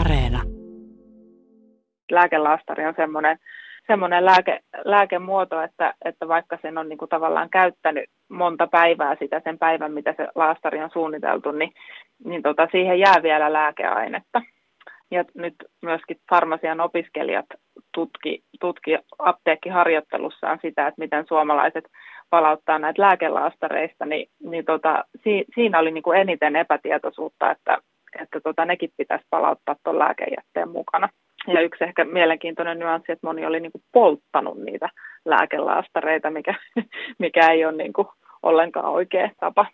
Areena. Lääkelaastari on semmoinen, semmoinen lääke, lääkemuoto, että, että vaikka sen on niin kuin tavallaan käyttänyt monta päivää sitä sen päivän, mitä se laastari on suunniteltu, niin, niin tota, siihen jää vielä lääkeainetta. Ja nyt myöskin farmasian opiskelijat tutki, tutki apteekkiharjoittelussaan sitä, että miten suomalaiset palauttaa näitä lääkelaastareista, niin, niin tota, si, siinä oli niin kuin eniten epätietoisuutta, että, että tota, nekin pitäisi palauttaa tuon lääkejätteen mukana. Ja yksi ehkä mielenkiintoinen nyanssi, että moni oli niin kuin polttanut niitä lääkelaastareita, mikä, mikä ei ole niin kuin ollenkaan oikea tapa